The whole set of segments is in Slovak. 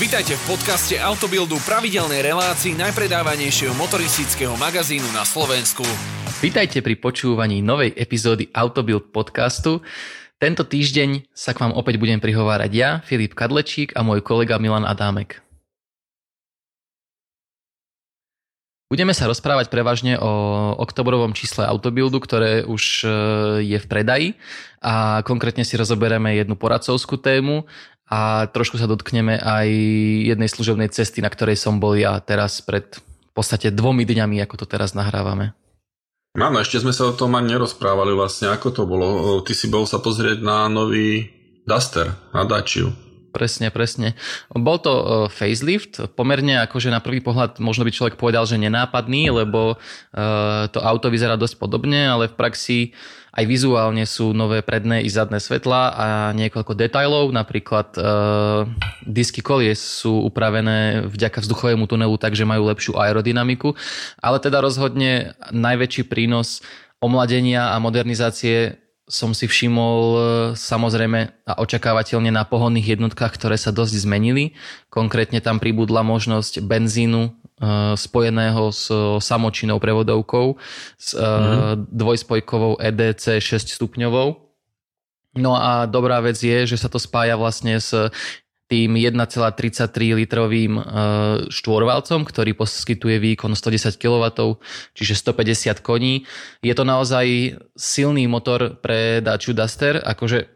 Vitajte v podcaste Autobildu pravidelnej relácii najpredávanejšieho motoristického magazínu na Slovensku. Vítajte pri počúvaní novej epizódy Autobild podcastu. Tento týždeň sa k vám opäť budem prihovárať ja, Filip Kadlečík a môj kolega Milan Adámek. Budeme sa rozprávať prevažne o oktobrovom čísle Autobildu, ktoré už e, je v predaji a konkrétne si rozoberieme jednu poradcovskú tému a trošku sa dotkneme aj jednej služobnej cesty, na ktorej som bol ja teraz pred v podstate dvomi dňami, ako to teraz nahrávame. Áno, ešte sme sa o tom ani nerozprávali vlastne, ako to bolo. Ty si bol sa pozrieť na nový Duster, na Daciu. Presne, presne. Bol to uh, facelift, pomerne akože na prvý pohľad možno by človek povedal, že nenápadný, lebo uh, to auto vyzerá dosť podobne, ale v praxi aj vizuálne sú nové predné i zadné svetla a niekoľko detajlov, napríklad uh, disky kolies sú upravené vďaka vzduchovému tunelu, takže majú lepšiu aerodynamiku, ale teda rozhodne najväčší prínos omladenia a modernizácie som si všimol e, samozrejme a očakávateľne na pohonných jednotkách, ktoré sa dosť zmenili. Konkrétne tam pribudla možnosť benzínu e, spojeného s samočinou prevodovkou s mm-hmm. dvojspojkovou EDC 6 stupňovou. No a dobrá vec je, že sa to spája vlastne s tým 1,33 litrovým e, štvorvalcom, ktorý poskytuje výkon 110 kW, čiže 150 koní. Je to naozaj silný motor pre Dacia Duster, akože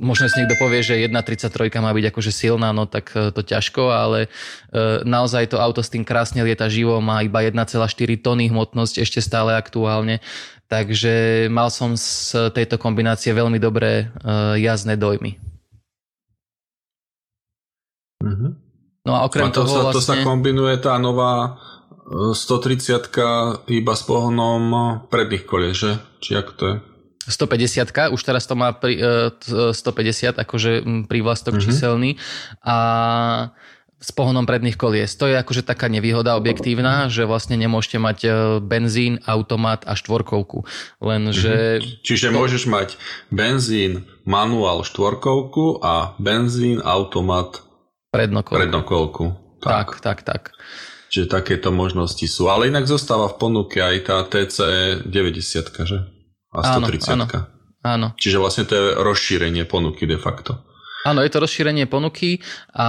možno si niekto povie, že 1.33 má byť akože silná, no tak e, to ťažko, ale e, naozaj to auto s tým krásne lieta živo, má iba 1,4 tony hmotnosť ešte stále aktuálne, takže mal som z tejto kombinácie veľmi dobré jazdné dojmy. Mm-hmm. No a okrem a to toho sa, vlastne... to sa kombinuje tá nová 130 e, iba s pohonom predných kolies, že? Či ako to je? 150 už teraz to má pri, 150 e, akože prívlastok mm-hmm. číselný a s pohonom predných kolies. To je akože taká nevýhoda objektívna, že vlastne nemôžete mať e, benzín, automat a štvorkovku. Lenže... Mm-hmm. Čiže to... môžeš mať benzín, manuál štvorkovku a benzín, automat Prednokolku. Prednokolku. Tak. tak, tak, tak. Čiže takéto možnosti sú. Ale inak zostáva v ponuke aj tá TCE 90, že? A 130. Áno, áno, áno. Čiže vlastne to je rozšírenie ponuky de facto. Áno, je to rozšírenie ponuky a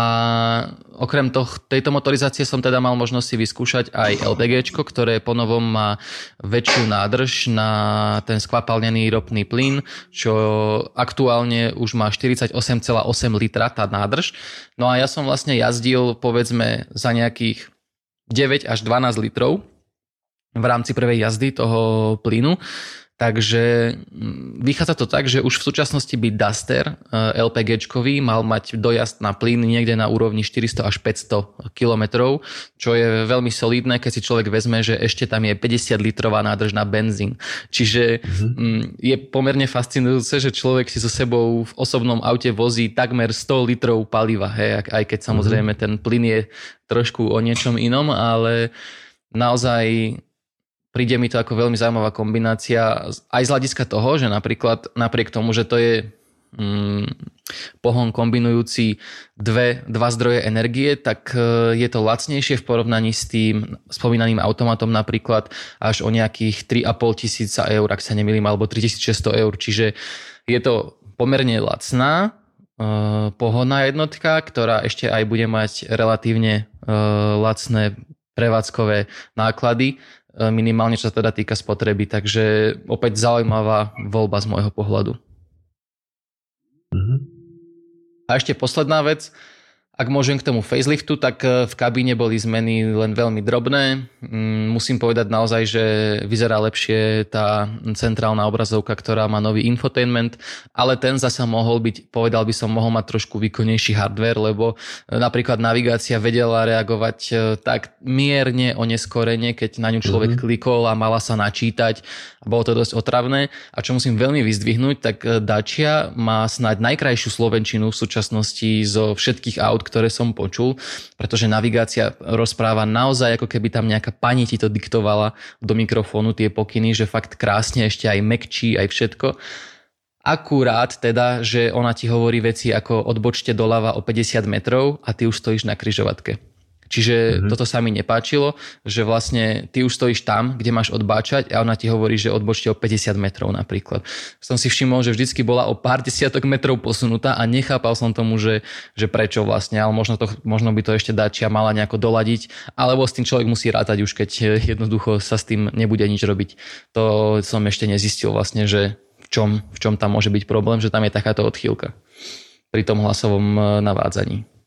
okrem toh, tejto motorizácie som teda mal možnosť si vyskúšať aj LPG, ktoré ponovom má väčšiu nádrž na ten skvapalnený ropný plyn, čo aktuálne už má 48,8 litra tá nádrž. No a ja som vlastne jazdil povedzme za nejakých 9 až 12 litrov v rámci prvej jazdy toho plynu. Takže mm, vychádza to tak, že už v súčasnosti by Duster eh, LPGčkový mal mať dojazd na plyn niekde na úrovni 400 až 500 km, čo je veľmi solidné, keď si človek vezme, že ešte tam je 50 litrová nádrž na benzín. Čiže mm-hmm. je pomerne fascinujúce, že človek si so sebou v osobnom aute vozí takmer 100 litrov paliva, hej, aj keď samozrejme mm-hmm. ten plyn je trošku o niečom inom, ale naozaj príde mi to ako veľmi zaujímavá kombinácia aj z hľadiska toho, že napríklad napriek tomu, že to je mm, pohon kombinujúci dve, dva zdroje energie, tak e, je to lacnejšie v porovnaní s tým spomínaným automatom napríklad až o nejakých 3,5 tisíca eur, ak sa nemýlim, alebo 3600 eur. Čiže je to pomerne lacná uh, pohodná jednotka, ktorá ešte aj bude mať relatívne uh, lacné prevádzkové náklady E, minimálne čo sa teda týka spotreby, takže opäť zaujímavá voľba z môjho pohľadu. Mm-hmm. A ešte posledná vec, ak môžem k tomu faceliftu, tak e, v kabíne boli zmeny len veľmi drobné. Mm, musím povedať naozaj, že vyzerá lepšie tá centrálna obrazovka, ktorá má nový infotainment, ale ten zasa mohol byť, povedal by som, mohol mať trošku výkonnejší hardware, lebo e, napríklad navigácia vedela reagovať e, tak mierne o neskorenie, keď na ňu človek mm-hmm. klikol a mala sa načítať. Bolo to dosť otravné. A čo musím veľmi vyzdvihnúť, tak Dacia má snáď najkrajšiu slovenčinu v súčasnosti zo všetkých aut, ktoré som počul, pretože navigácia rozpráva naozaj ako keby tam nejaká pani ti to diktovala do mikrofónu tie pokyny, že fakt krásne ešte aj mekčí, aj všetko. Akurát teda, že ona ti hovorí veci ako odbočte doľava o 50 metrov a ty už stojíš na kryžovatke. Čiže mm-hmm. toto sa mi nepáčilo, že vlastne ty už stojíš tam, kde máš odbáčať a ona ti hovorí, že odbočte o 50 metrov napríklad. Som si všimol, že vždycky bola o pár desiatok metrov posunutá a nechápal som tomu, že, že prečo vlastne, ale možno, to, možno by to ešte Dačia mala nejako doladiť, alebo s tým človek musí rátať už, keď jednoducho sa s tým nebude nič robiť. To som ešte nezistil vlastne, že v čom, v čom tam môže byť problém, že tam je takáto odchýlka pri tom hlasovom eh, navádzaní.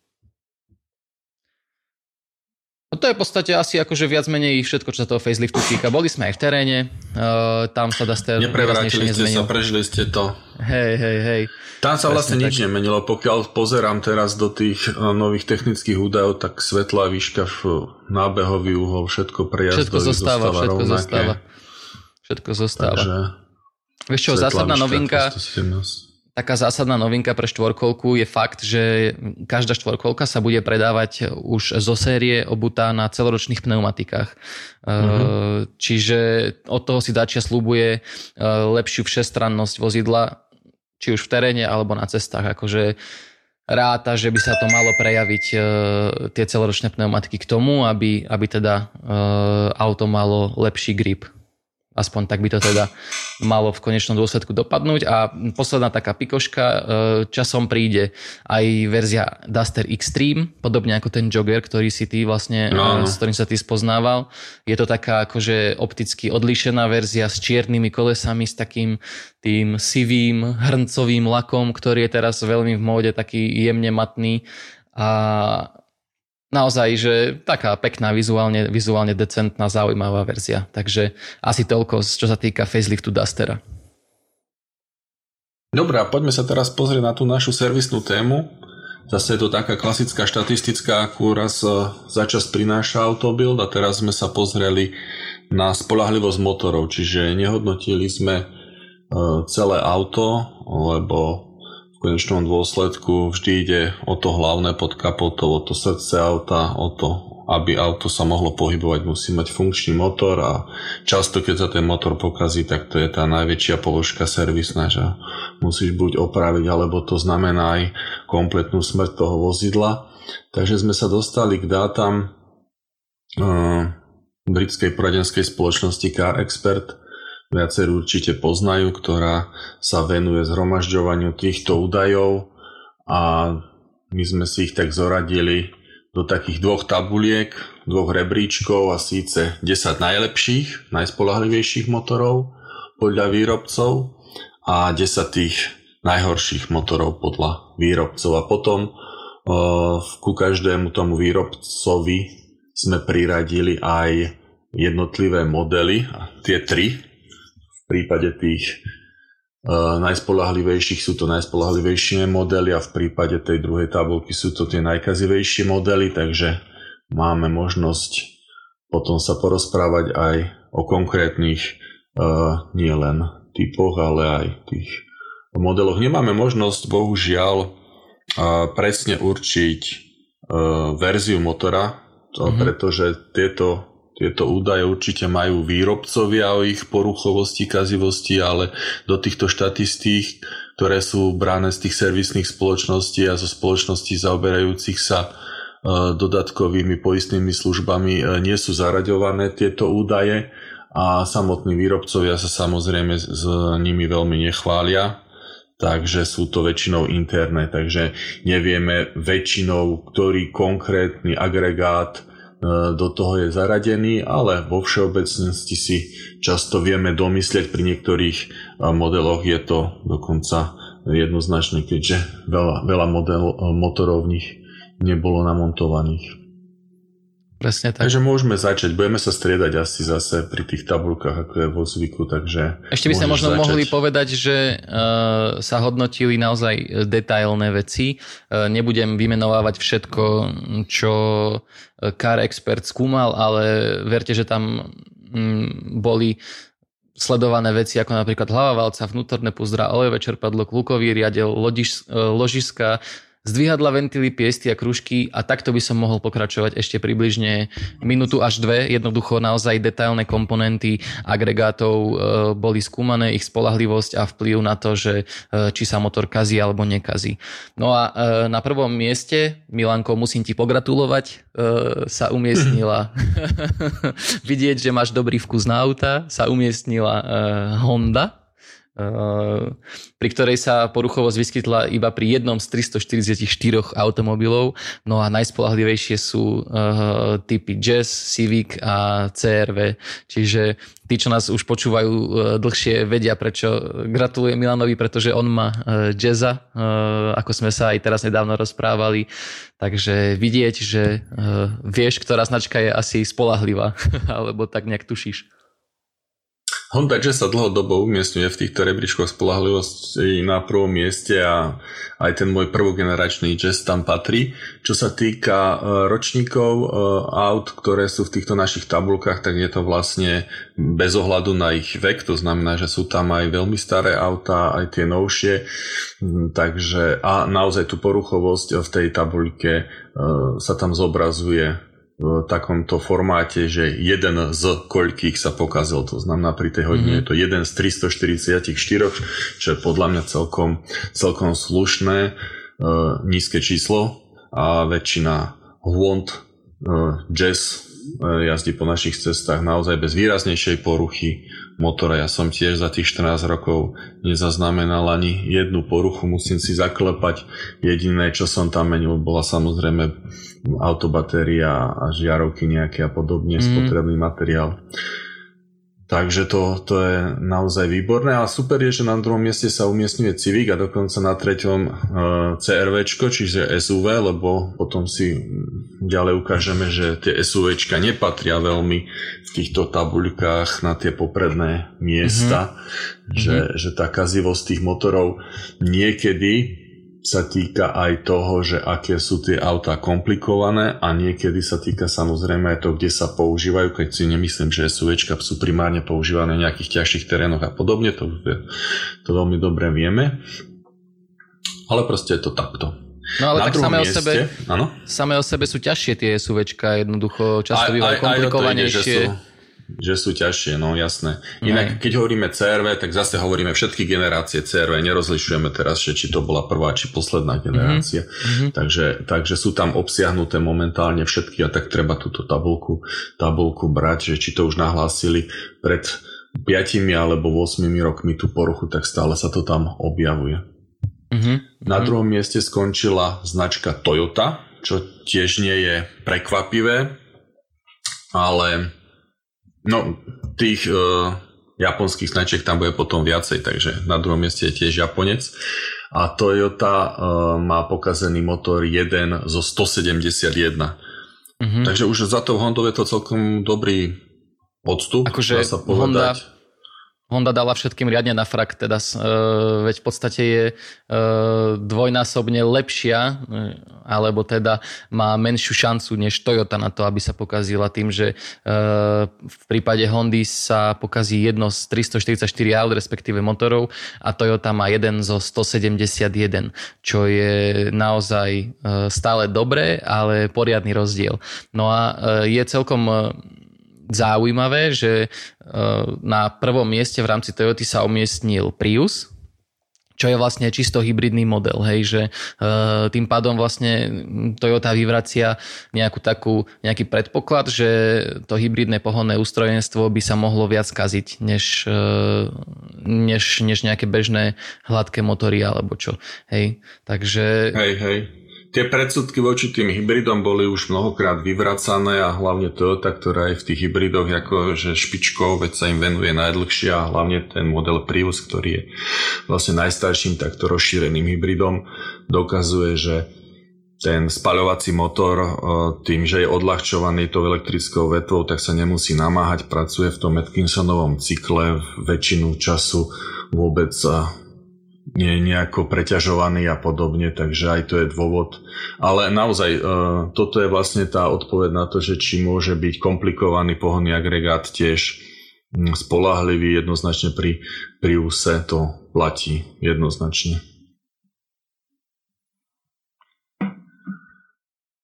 No to je v podstate asi akože viac menej všetko, čo sa toho faceliftu týka. Boli sme aj v teréne, uh, tam sa dá ste Neprevrátili ste sa, prežili ste to. Hej, hej, hej. Tam sa vlastne nič tak. nemenilo. Pokiaľ pozerám teraz do tých uh, nových technických údajov, tak svetlá výška, v nábehový uhol, všetko prejazdový všetko zostáva, zostáva všetko rovnaké. zostáva. Všetko zostáva. Takže Vieš čo, zásadná novinka, 117 taká zásadná novinka pre štvorkolku je fakt, že každá štvorkolka sa bude predávať už zo série obutá na celoročných pneumatikách. Uh-huh. Čiže od toho si Dacia slúbuje e, lepšiu všestrannosť vozidla, či už v teréne alebo na cestách. Akože ráta, že by sa to malo prejaviť e, tie celoročné pneumatiky k tomu, aby, aby teda auto malo lepší grip. Aspoň tak by to teda malo v konečnom dôsledku dopadnúť. A posledná taká pikoška, e, časom príde aj verzia Duster Extreme, podobne ako ten Jogger, ktorý si ty vlastne, no, no. s ktorým sa ty spoznával. Je to taká akože opticky odlišená verzia s čiernymi kolesami, s takým tým sivým hrncovým lakom, ktorý je teraz veľmi v móde, taký jemne matný. A naozaj, že taká pekná, vizuálne, vizuálne decentná, zaujímavá verzia. Takže asi toľko, čo sa týka faceliftu Dustera. Dobre, a poďme sa teraz pozrieť na tú našu servisnú tému. Zase je to taká klasická štatistická, akú raz za čas prináša Autobuild a teraz sme sa pozreli na spolahlivosť motorov, čiže nehodnotili sme e, celé auto, lebo konečnom dôsledku vždy ide o to hlavné pod kapotou, o to srdce auta, o to, aby auto sa mohlo pohybovať, musí mať funkčný motor a často, keď sa ten motor pokazí, tak to je tá najväčšia položka servisná, že musíš buď opraviť, alebo to znamená aj kompletnú smrť toho vozidla. Takže sme sa dostali k dátam uh, britskej poradenskej spoločnosti Car Expert, viacerí určite poznajú, ktorá sa venuje zhromažďovaniu týchto údajov a my sme si ich tak zoradili do takých dvoch tabuliek, dvoch rebríčkov a síce 10 najlepších, najspolahlivejších motorov podľa výrobcov a 10 tých najhorších motorov podľa výrobcov. A potom uh, ku každému tomu výrobcovi sme priradili aj jednotlivé modely, tie tri, prípade tých uh, najspolahlivejších sú to najspolahlivejšie modely a v prípade tej druhej tabulky sú to tie najkazivejšie modely, takže máme možnosť potom sa porozprávať aj o konkrétnych uh, nielen typoch, ale aj tých modeloch. Nemáme možnosť bohužiaľ uh, presne určiť verziu motora, to, mm-hmm. pretože tieto tieto údaje určite majú výrobcovia o ich poruchovosti, kazivosti, ale do týchto štatistík, ktoré sú bráne z tých servisných spoločností a zo spoločností zaoberajúcich sa e, dodatkovými poistnými službami e, nie sú zaraďované tieto údaje a samotní výrobcovia sa samozrejme s nimi veľmi nechvália, takže sú to väčšinou interné, takže nevieme väčšinou, ktorý konkrétny agregát do toho je zaradený, ale vo všeobecnosti si často vieme domyslieť, pri niektorých e, modeloch je to dokonca jednoznačné, keďže veľa, veľa model, e, motorov v nich nebolo namontovaných. Presne tak. Takže môžeme začať. Budeme sa striedať asi zase pri tých tabulkách, ako je vo zvyku, takže... Ešte by sme možno začať. mohli povedať, že uh, sa hodnotili naozaj detailné veci. Uh, nebudem vymenovávať všetko, čo Car Expert skúmal, ale verte, že tam um, boli sledované veci ako napríklad hlava valca, vnútorné púzdra, olejové čerpadlo, klukový riadel, ložiska, zdvihadla, ventily, piesty a kružky a takto by som mohol pokračovať ešte približne minútu až dve. Jednoducho naozaj detailné komponenty agregátov e, boli skúmané, ich spolahlivosť a vplyv na to, že e, či sa motor kazí alebo nekazí. No a e, na prvom mieste, Milanko, musím ti pogratulovať, sa umiestnila vidieť, že máš dobrý vkus na auta, sa umiestnila Honda, pri ktorej sa poruchovosť vyskytla iba pri jednom z 344 automobilov. No a najspolahlivejšie sú uh, typy Jazz, Civic a CRV. Čiže tí, čo nás už počúvajú uh, dlhšie, vedia prečo. Gratulujem Milanovi, pretože on má Jazza, ako sme sa aj teraz nedávno rozprávali. Takže vidieť, že vieš, ktorá značka je asi spolahlivá, alebo tak nejak tušíš. Honda Jazz sa dlhodobo umiestňuje v týchto rebríčkoch spolahlivosti na prvom mieste a aj ten môj prvogeneračný Jazz tam patrí. Čo sa týka e, ročníkov e, aut, ktoré sú v týchto našich tabulkách, tak je to vlastne bez ohľadu na ich vek, to znamená, že sú tam aj veľmi staré autá, aj tie novšie, mm, takže a naozaj tú poruchovosť v tej tabulke e, sa tam zobrazuje v takomto formáte, že jeden z koľkých sa pokazil. To znamená, pri tej hodine mm-hmm. je to jeden z 344, čo je podľa mňa celkom, celkom slušné, e, nízke číslo a väčšina Hwont, e, Jazz jazdí po našich cestách naozaj bez výraznejšej poruchy motora. Ja som tiež za tých 14 rokov nezaznamenal ani jednu poruchu, musím si zaklepať. Jediné, čo som tam menil, bola samozrejme autobatéria a žiarovky nejaké a podobne, mm. spotrebný materiál. Takže to, to je naozaj výborné a super je, že na druhom mieste sa umiestňuje Civic a dokonca na treťom e, CRV, čiže SUV, lebo potom si ďalej ukážeme, že tie SUV nepatria veľmi v týchto tabuľkách na tie popredné miesta, mm-hmm. že, mm-hmm. že tá kazivosť tých motorov niekedy sa týka aj toho, že aké sú tie autá komplikované a niekedy sa týka samozrejme aj to, kde sa používajú, keď si nemyslím, že SUVčka sú primárne používané v nejakých ťažších terénoch a podobne, to, to veľmi dobre vieme. Ale proste je to takto. No ale Na tak samé mieste, o, sebe, áno? samé o sebe sú ťažšie tie SUVčka, jednoducho často bývajú komplikovanejšie. Aj, aj, aj že sú ťažšie, no jasné. Inak, keď hovoríme CRV, tak zase hovoríme všetky generácie CRV, nerozlišujeme teraz, že či to bola prvá, či posledná generácia. Mm-hmm. Takže, takže sú tam obsiahnuté momentálne všetky a tak treba túto tabulku, tabulku brať, že či to už nahlásili pred 5 alebo 8 rokmi tú poruchu, tak stále sa to tam objavuje. Mm-hmm. Na druhom mieste skončila značka Toyota, čo tiež nie je prekvapivé, ale No, tých uh, japonských značiek tam bude potom viacej, takže na druhom mieste je tiež Japonec. A Toyota uh, má pokazený motor 1 zo 171. Mm-hmm. Takže už za to Hondou je to celkom dobrý odstup, akože sa povedať. Honda Honda dala všetkým riadne na frak, teda uh, veď v podstate je uh, dvojnásobne lepšia, uh, alebo teda má menšiu šancu než Toyota na to, aby sa pokazila tým, že uh, v prípade Hondy sa pokazí jedno z 344 aut, respektíve motorov a Toyota má jeden zo 171, čo je naozaj uh, stále dobré, ale poriadny rozdiel. No a uh, je celkom uh, zaujímavé, že e, na prvom mieste v rámci Toyoty sa umiestnil Prius, čo je vlastne čisto hybridný model, hej, že uh, tým pádom vlastne Toyota vyvracia nejakú takú, nejaký predpoklad, že to hybridné pohonné ústrojenstvo by sa mohlo viac kaziť, než, uh, než, než nejaké bežné hladké motory alebo čo, hej, takže... Hej, hej tie predsudky voči tým hybridom boli už mnohokrát vyvracané a hlavne Toyota, ktorá je v tých hybridoch ako že špičkou, veď sa im venuje najdlhšie a hlavne ten model Prius, ktorý je vlastne najstarším takto rozšíreným hybridom, dokazuje, že ten spaľovací motor tým, že je odľahčovaný tou elektrickou vetvou, tak sa nemusí namáhať, pracuje v tom Atkinsonovom cykle väčšinu času vôbec nie je nejako preťažovaný a podobne, takže aj to je dôvod. Ale naozaj, e, toto je vlastne tá odpoveď na to, že či môže byť komplikovaný pohonný agregát tiež spolahlivý, jednoznačne pri, pri úse to platí jednoznačne.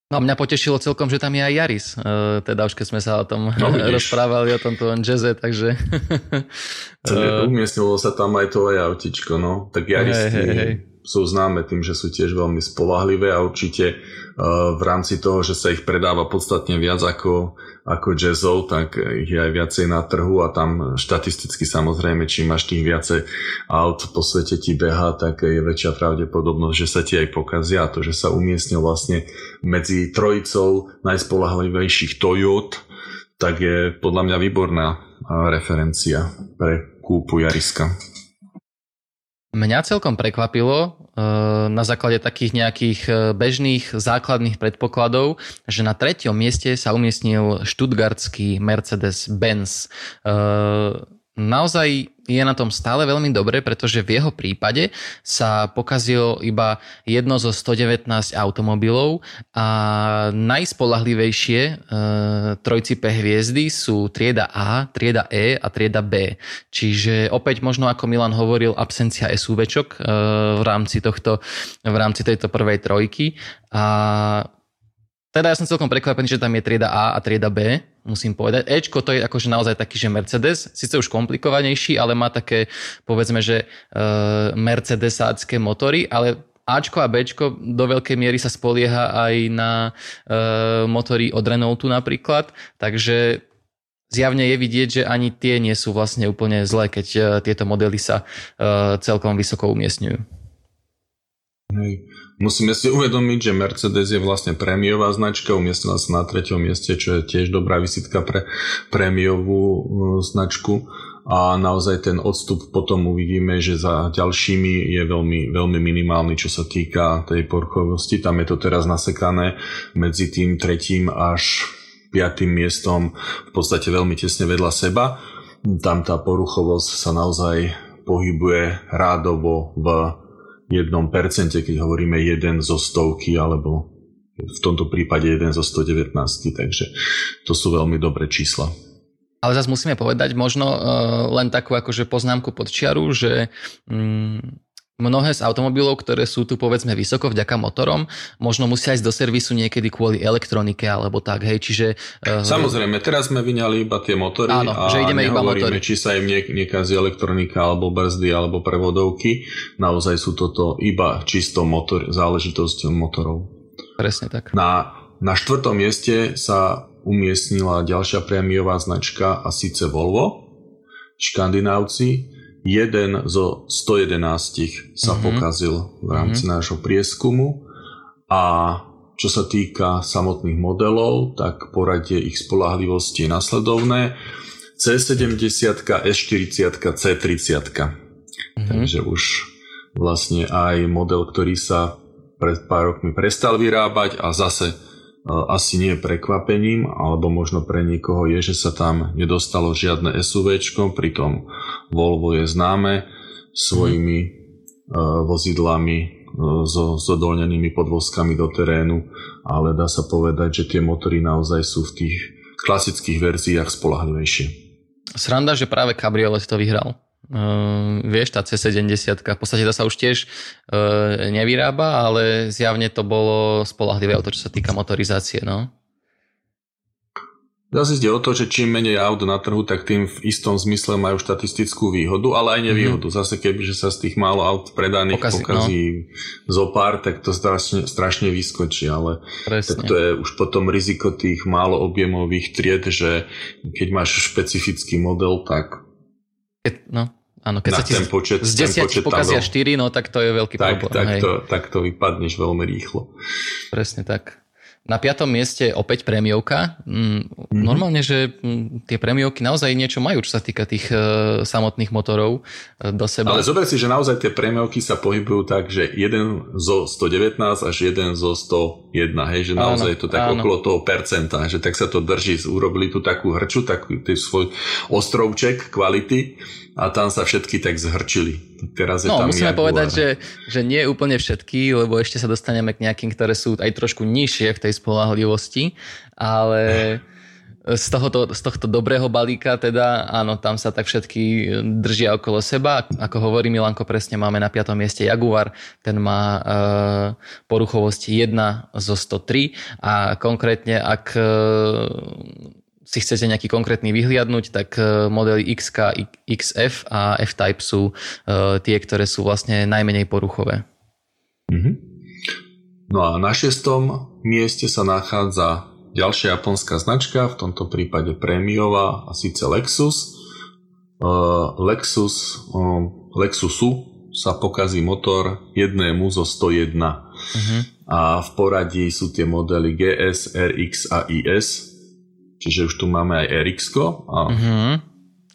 No a mňa potešilo celkom, že tam je aj Jaris. Uh, teda už keď sme sa o tom no, rozprávali, o tomto jazze, takže... Umiestnilo sa tam aj to aj autičko, no. Tak Jaris hey, hey, hey. Sú známe tým, že sú tiež veľmi spolahlivé a určite uh, v rámci toho, že sa ich predáva podstatne viac ako ako jazzov, tak ich je aj viacej na trhu a tam štatisticky samozrejme, čím máš tých viacej aut po svete ti beha, tak je väčšia pravdepodobnosť, že sa ti aj pokazia a to, že sa umiestnil vlastne medzi trojicou najspolahlivejších Toyot, tak je podľa mňa výborná referencia pre kúpu Jariska. Mňa celkom prekvapilo, Eh, na základe takých nejakých eh, bežných základných predpokladov, že na treťom mieste sa umiestnil štutgardský Mercedes-Benz. Naozaj je na tom stále veľmi dobre, pretože v jeho prípade sa pokazilo iba jedno zo 119 automobilov a najspolahlivejšie e, trojcipe hviezdy sú trieda A, trieda E a trieda B. Čiže opäť možno ako Milan hovoril, absencia SUVčok e, v rámci tohto, v rámci tejto prvej trojky a teda ja som celkom prekvapený, že tam je trieda A a trieda B, musím povedať. Ečko to je akože naozaj taký, že Mercedes, síce už komplikovanejší, ale má také, povedzme, že uh, mercedesácké motory, ale Ačko a Bčko do veľkej miery sa spolieha aj na uh, motory od Renaultu napríklad, takže zjavne je vidieť, že ani tie nie sú vlastne úplne zlé, keď uh, tieto modely sa uh, celkom vysoko umiestňujú. Hej. Musíme si uvedomiť, že Mercedes je vlastne prémiová značka, umiestnila sa na treťom mieste, čo je tiež dobrá visitka pre prémiovú e, značku a naozaj ten odstup potom uvidíme, že za ďalšími je veľmi, veľmi minimálny, čo sa týka tej porchovosti. Tam je to teraz nasekané medzi tým tretím až piatým miestom v podstate veľmi tesne vedľa seba. Tam tá poruchovosť sa naozaj pohybuje rádovo v jednom percente, keď hovoríme jeden zo stovky alebo v tomto prípade jeden zo 119, takže to sú veľmi dobré čísla. Ale zase musíme povedať možno uh, len takú akože poznámku pod čiaru, že um, Mnohé z automobilov, ktoré sú tu povedzme vysoko vďaka motorom, možno musia ísť do servisu niekedy kvôli elektronike alebo tak, hej, čiže... Uh, Samozrejme, teraz sme vyňali iba tie motory áno, a že ideme iba motory. či sa im niek- nekazí elektronika alebo brzdy alebo prevodovky. Naozaj sú toto iba čisto motor, záležitosť motorov. Presne tak. Na, na štvrtom mieste sa umiestnila ďalšia prémiová značka a síce Volvo. Škandinávci jeden zo 111 sa mm-hmm. pokazil v rámci mm-hmm. nášho prieskumu a čo sa týka samotných modelov, tak poradie ich spolahlivosti je nasledovné. C70, S40, C30. Mm-hmm. Takže už vlastne aj model, ktorý sa pred pár rokmi prestal vyrábať a zase asi nie prekvapením, alebo možno pre niekoho je, že sa tam nedostalo žiadne SUV, pritom Volvo je známe svojimi mm. vozidlami so, so dolnenými podvozkami do terénu, ale dá sa povedať, že tie motory naozaj sú v tých klasických verziách spolahlivejšie. Sranda, že práve Cabriolet to vyhral. Uh, vieš, tá C70, v podstate to sa už tiež uh, nevyrába, ale zjavne to bolo spolahlivé o to, čo sa týka motorizácie, no. Zase ide o to, že čím menej aut na trhu, tak tým v istom zmysle majú štatistickú výhodu, ale aj nevýhodu. Mm-hmm. Zase keby že sa z tých málo aut predaných pokazí, pokazí no. zo pár, tak to strašne, strašne vyskočí, ale Presne. tak to je už potom riziko tých málo objemových tried, že keď máš špecifický model, tak keď, no, Áno, keď sa ti ten počet, z 10 pokazia 4, no tak to je veľký tak, problém. Tak, hej. to, tak to vypadneš veľmi rýchlo. Presne tak. Na piatom mieste opäť prémiovka. Mm-hmm. Normálne, že mm, tie prémiovky naozaj niečo majú, čo sa týka tých uh, samotných motorov uh, do seba. Ale zober si, že naozaj tie prémiovky sa pohybujú tak, že jeden zo 119 až jeden zo 101, hej, že naozaj áno, je to tak áno. okolo toho percenta, že tak sa to drží. Urobili tu takú hrču, taký svoj ostrovček kvality a tam sa všetky tak zhrčili. Teraz je no, tam musíme Jaguar. povedať, že, že nie úplne všetky, lebo ešte sa dostaneme k nejakým, ktoré sú aj trošku nižšie v tej spolahlivosti, ale z tohoto, z tohto dobrého balíka teda, áno, tam sa tak všetky držia okolo seba. Ako hovorí Milanko, presne máme na 5. mieste Jaguar, ten má uh, poruchovosť 1 zo 103 a konkrétne ak uh, si chcete nejaký konkrétny vyhliadnúť, tak uh, modely XK, XF a F-Type sú uh, tie, ktoré sú vlastne najmenej poruchové. Mm-hmm. No a na šestom mieste sa nachádza Ďalšia japonská značka, v tomto prípade prémiová a síce Lexus. Uh, Lexus, Lexusu sa pokazí motor jednému zo 101. Uh-huh. A v poradí sú tie modely GS, RX a IS. Čiže už tu máme aj RX. A uh-huh.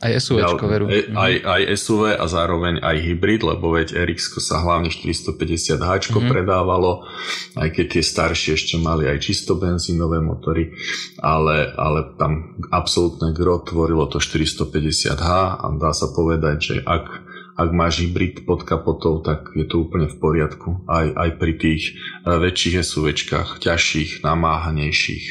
Aj SUV, veru. E, mhm. aj, aj SUV a zároveň aj hybrid, lebo veď RX sa hlavne 450H mm-hmm. predávalo, aj keď tie staršie ešte mali aj čisto benzínové motory, ale, ale tam absolútne gro tvorilo to 450H a dá sa povedať, že ak ak máš hybrid pod kapotou, tak je to úplne v poriadku. Aj, aj pri tých e, väčších SUVčkách, ťažších, namáhanejších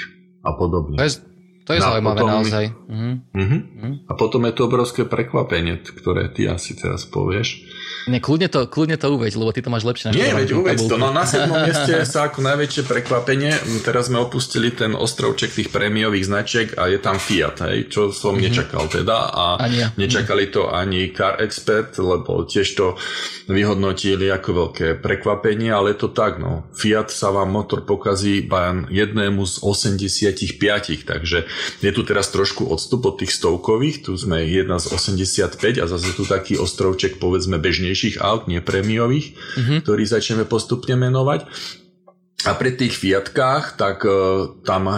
a podobne. Je, to je no zaujímavé potom, naozaj. Uh-huh. Uh-huh. A potom je to obrovské prekvapenie, ktoré ty asi teraz povieš. Ne, kľudne to, kľudne to uveď, lebo ty to máš lepšie. Nie, veď uveď to. No na 7. mieste sa ako najväčšie prekvapenie. Teraz sme opustili ten ostrovček tých prémiových značiek a je tam Fiat, hej, čo som mm-hmm. nečakal teda. A ani ja. nečakali to ani Car Expert, lebo tiež to vyhodnotili ako veľké prekvapenie, ale je to tak, no. Fiat sa vám motor pokazí iba jednému z 85, takže je tu teraz trošku odstup od tých stovkových, tu sme jedna z 85 a zase tu taký ostrovček povedzme bežnejších aut, nie prémiových, mm-hmm. ktorý začneme postupne menovať. A pri tých Fiatkách, tak uh, tam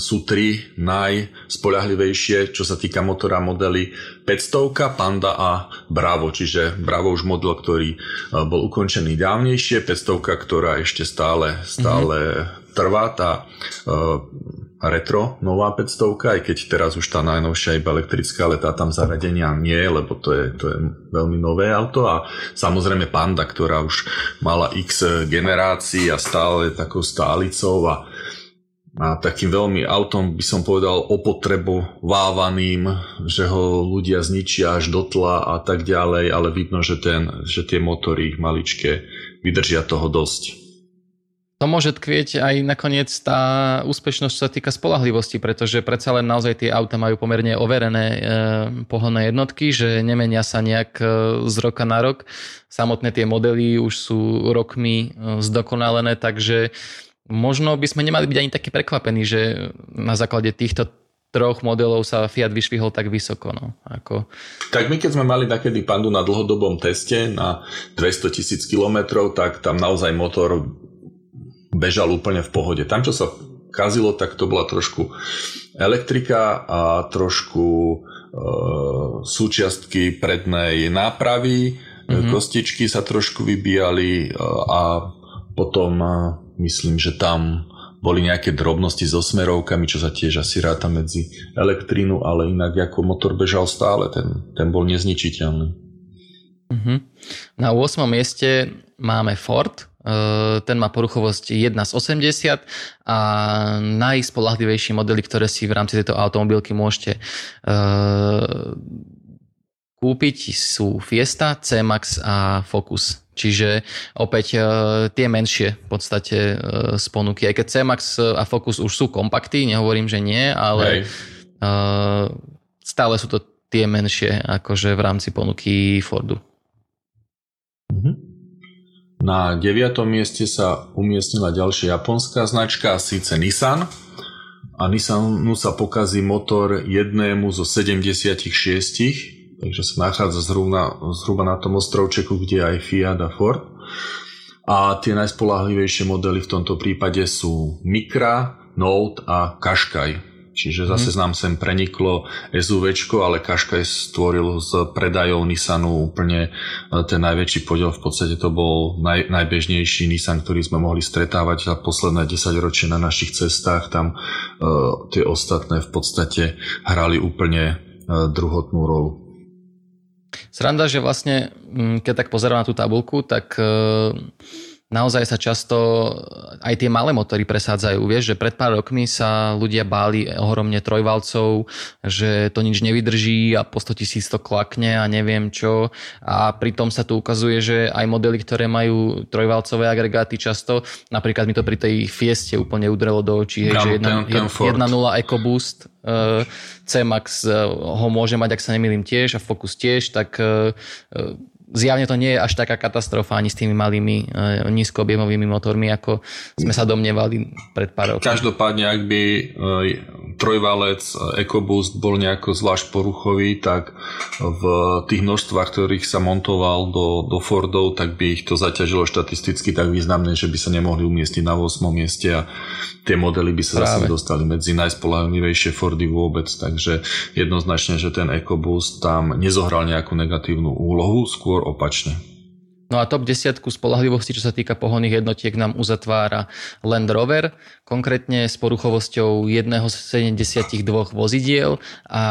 sú tri najspoľahlivejšie, čo sa týka motora modely 500, Panda a Bravo, čiže Bravo už model, ktorý uh, bol ukončený dávnejšie, 500, ktorá ešte stále, stále mm-hmm. trvá, tá uh, retro nová 500, aj keď teraz už tá najnovšia iba elektrická, ale tá tam zaradenia nie, lebo to je, to je veľmi nové auto a samozrejme Panda, ktorá už mala x generácií a stále takou stálicou a, a takým veľmi autom by som povedal opotrebovávaným, že ho ľudia zničia až do tla a tak ďalej, ale vidno, že, ten, že tie motory maličké vydržia toho dosť to môže tkvieť aj nakoniec tá úspešnosť, čo sa týka spolahlivosti, pretože predsa len naozaj tie auta majú pomerne overené e, pohonné jednotky, že nemenia sa nejak e, z roka na rok. Samotné tie modely už sú rokmi e, zdokonalené, takže možno by sme nemali byť ani takí prekvapení, že na základe týchto troch modelov sa Fiat vyšvihol tak vysoko. No, ako... Tak my keď sme mali takedy pandu na dlhodobom teste na 200 tisíc kilometrov, tak tam naozaj motor bežal úplne v pohode. Tam, čo sa kazilo, tak to bola trošku elektrika a trošku e, súčiastky prednej nápravy, mm-hmm. kostičky sa trošku vybíjali e, a potom e, myslím, že tam boli nejaké drobnosti so smerovkami, čo sa tiež asi ráta medzi elektrínu, ale inak ako motor bežal stále, ten, ten bol nezničiteľný. Mm-hmm. Na 8. mieste máme Ford, ten má poruchovosť 1 z 80 a najspolahlivejšie modely, ktoré si v rámci tejto automobilky môžete uh, kúpiť sú Fiesta, C-Max a Focus. Čiže opäť uh, tie menšie v podstate uh, z ponuky. Aj keď C-Max a Focus už sú kompakty, nehovorím, že nie, ale uh, stále sú to tie menšie akože v rámci ponuky Fordu. Na 9. mieste sa umiestnila ďalšia japonská značka, síce Nissan. A Nissanu sa pokazí motor jednému zo 76, takže sa nachádza zhruba, zhruba na tom ostrovčeku, kde aj Fiat a Ford. A tie najspolahlivejšie modely v tomto prípade sú Micra, Note a Qashqai. Čiže zase mm. nám sem preniklo SUV, ale Kaškaj stvoril z predajov Nissanu úplne e, ten najväčší podiel. V podstate to bol naj, najbežnejší Nissan, ktorý sme mohli stretávať za posledné 10 ročie na našich cestách. Tam uh, tie ostatné v podstate hrali úplne uh, druhotnú rolu. Sranda, že vlastne, keď tak pozerám na tú tabulku, tak uh naozaj sa často aj tie malé motory presádzajú. Vieš, že pred pár rokmi sa ľudia báli ohromne trojvalcov, že to nič nevydrží a po 100 tisíc to klakne a neviem čo. A pritom sa tu ukazuje, že aj modely, ktoré majú trojvalcové agregáty často, napríklad mi to pri tej Fieste úplne udrelo do očí, hej, že 1.0 EcoBoost uh, C-Max uh, ho môže mať, ak sa nemýlim tiež a Focus tiež, tak uh, zjavne to nie je až taká katastrofa ani s tými malými e, nízkoobjemovými motormi, ako sme sa domnievali pred pár rokov. Každopádne, ak by e, trojvalec e, EcoBoost bol nejako zvlášť poruchový, tak v tých množstvách, ktorých sa montoval do, do Fordov, tak by ich to zaťažilo štatisticky tak významne, že by sa nemohli umiestniť na 8. mieste a tie modely by sa Práve. zase dostali medzi najspolahlivejšie Fordy vôbec, takže jednoznačne, že ten EcoBoost tam nezohral nejakú negatívnu úlohu, skôr opačne. No a top 10 spolahlivosti, čo sa týka pohonných jednotiek, nám uzatvára Land Rover, konkrétne s poruchovosťou jedného z 72 vozidiel a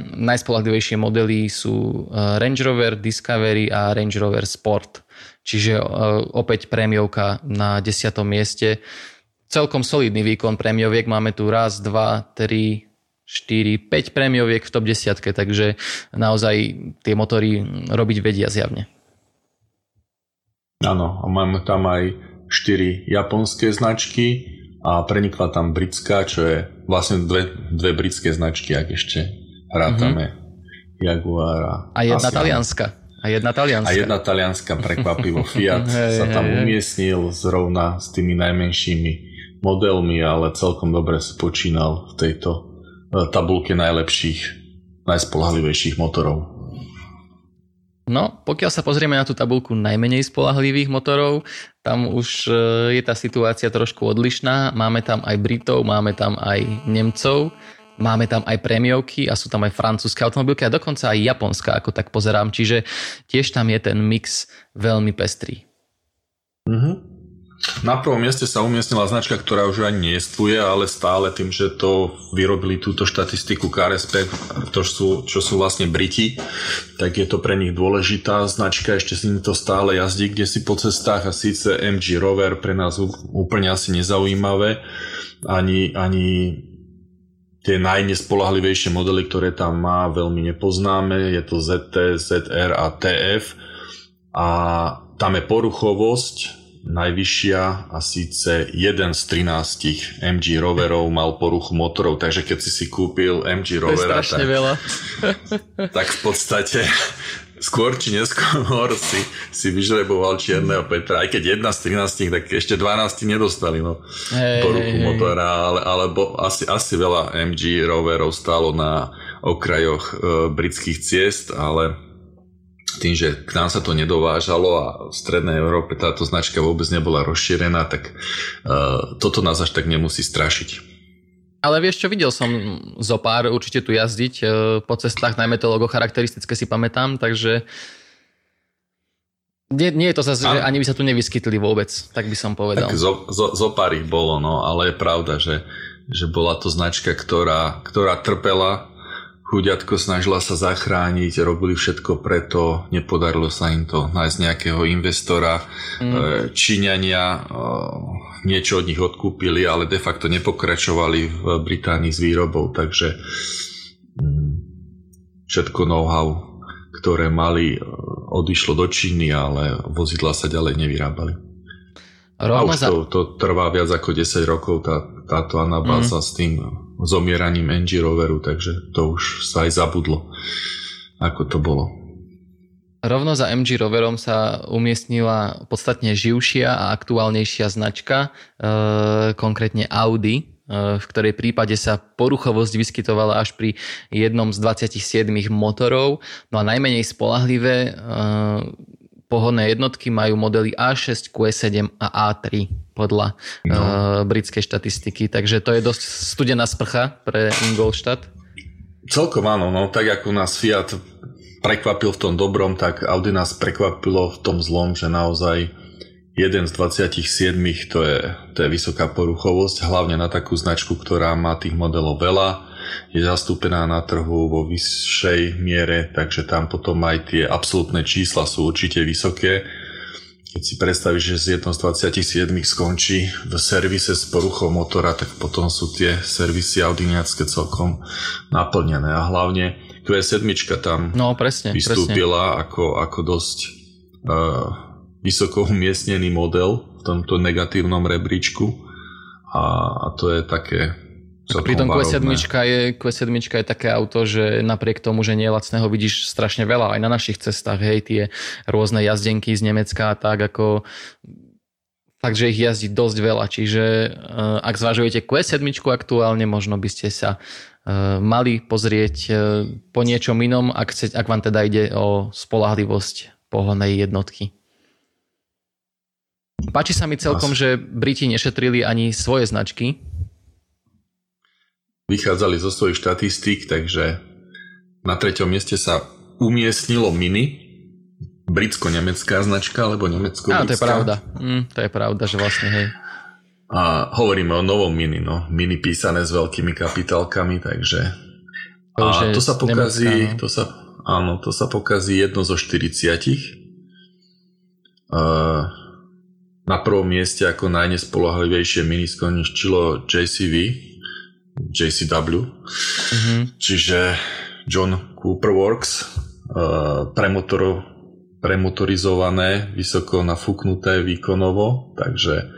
najspolahlivejšie modely sú e, Range Rover Discovery a Range Rover Sport. Čiže e, opäť prémiovka na 10. mieste celkom solidný výkon prémioviek. Máme tu raz, dva, tri, 4, 5 prémioviek v top 10, takže naozaj tie motory robiť vedia zjavne. Áno, a máme tam aj 4 japonské značky a prenikla tam britská, čo je vlastne dve, dve britské značky, ak ešte hrátame mm-hmm. Jaguar a jedna talianska. A jedna talianska. A jedna talianska prekvapivo. Fiat hey, sa tam hey, umiestnil zrovna s tými najmenšími modelmi, ale celkom dobre si počínal v tejto tabulke najlepších, najspolahlivejších motorov. No, pokiaľ sa pozrieme na tú tabulku najmenej spolahlivých motorov, tam už e, je tá situácia trošku odlišná. Máme tam aj Britov, máme tam aj Nemcov, máme tam aj prémiovky a sú tam aj francúzske automobilky a dokonca aj japonská, ako tak pozerám. Čiže tiež tam je ten mix veľmi pestrý. Mm-hmm. Na prvom mieste sa umiestnila značka, ktorá už ani nejestvuje, ale stále tým, že to vyrobili túto štatistiku KRSP, to sú, čo sú vlastne Briti, tak je to pre nich dôležitá značka, ešte si to stále jazdí kde si po cestách a síce MG Rover pre nás úplne asi nezaujímavé, ani, ani tie najnespolahlivejšie modely, ktoré tam má, veľmi nepoznáme, je to ZT, ZR a TF a tam je poruchovosť najvyššia a síce jeden z 13 MG roverov mal poruchu motorov, takže keď si si kúpil MG rovera, tak, veľa. tak v podstate skôr či neskôr si, si vyžreboval čierneho Petra, aj keď jedna z 13, tak ešte 12 nedostali no, hey, poruchu hey, motora, ale, alebo asi, asi veľa MG roverov stálo na okrajoch e, britských ciest, ale tým, že k nám sa to nedovážalo a v strednej Európe táto značka vôbec nebola rozšírená, tak uh, toto nás až tak nemusí strašiť. Ale vieš čo, videl som zo pár určite tu jazdiť uh, po cestách, najmä to logo charakteristické si pamätám, takže nie, nie je to zase, že ani by sa tu nevyskytli vôbec, tak by som povedal. Tak zo, zo, zo pár ich bolo, no, ale je pravda, že, že bola to značka, ktorá, ktorá trpela Chuďatko snažila sa zachrániť, robili všetko preto, nepodarilo sa im to nájsť nejakého investora. Mm. Číňania e, niečo od nich odkúpili, ale de facto nepokračovali v Británii s výrobou, takže mm, všetko know-how, ktoré mali, e, odišlo do Číny, ale vozidla sa ďalej nevyrábali. Rovno A už to, to trvá viac ako 10 rokov, tá, táto anabáza mm. s tým zomieraním NG roveru, takže to už sa aj zabudlo, ako to bolo. Rovno za MG roverom sa umiestnila podstatne živšia a aktuálnejšia značka, e, konkrétne Audi, e, v ktorej prípade sa poruchovosť vyskytovala až pri jednom z 27 motorov. No a najmenej spolahlivé e, pohonné jednotky majú modely A6, Q7 a A3 podľa no. uh, britskej štatistiky. Takže to je dosť studená sprcha pre Ingolstadt. Celkom áno, no tak ako nás Fiat prekvapil v tom dobrom, tak Audi nás prekvapilo v tom zlom, že naozaj jeden z 27 to je, to je vysoká poruchovosť, hlavne na takú značku, ktorá má tých modelov veľa je zastúpená na trhu vo vyššej miere, takže tam potom aj tie absolútne čísla sú určite vysoké. keď si predstavíš, že z jednou z 27 skončí v servise s poruchou motora, tak potom sú tie servisy audiniacké celkom naplnené a hlavne Q7 tam no, presne, vystúpila presne. Ako, ako dosť uh, vysoko umiestnený model v tomto negatívnom rebríčku a, a to je také pri tom Q7 je, Q7 je také auto, že napriek tomu, že nie je lacného, vidíš strašne veľa aj na našich cestách, hej, tie rôzne jazdenky z Nemecka a tak, ako fakt, že ich jazdí dosť veľa, čiže uh, ak zvažujete Q7 aktuálne, možno by ste sa uh, mali pozrieť uh, po niečom inom, ak, chce, ak vám teda ide o spolahlivosť pohľadnej jednotky. Páči sa mi celkom, že Briti nešetrili ani svoje značky, vychádzali zo svojich štatistík, takže na treťom mieste sa umiestnilo Mini, britsko-nemecká značka, alebo nemecko Áno, to je pravda. Mm, to je pravda, že vlastne, hej. A hovoríme o novom Mini, no. Mini písané s veľkými kapitálkami, takže... To a to sa pokazí, Nemecka, no. to sa, áno, to sa pokazí jedno zo 40. Uh, na prvom mieste ako najnespolahlivejšie Mini skončilo JCV, JCW. Mm-hmm. Čiže John Cooper Works, uh, premotor, premotorizované, vysoko nafúknuté výkonovo, takže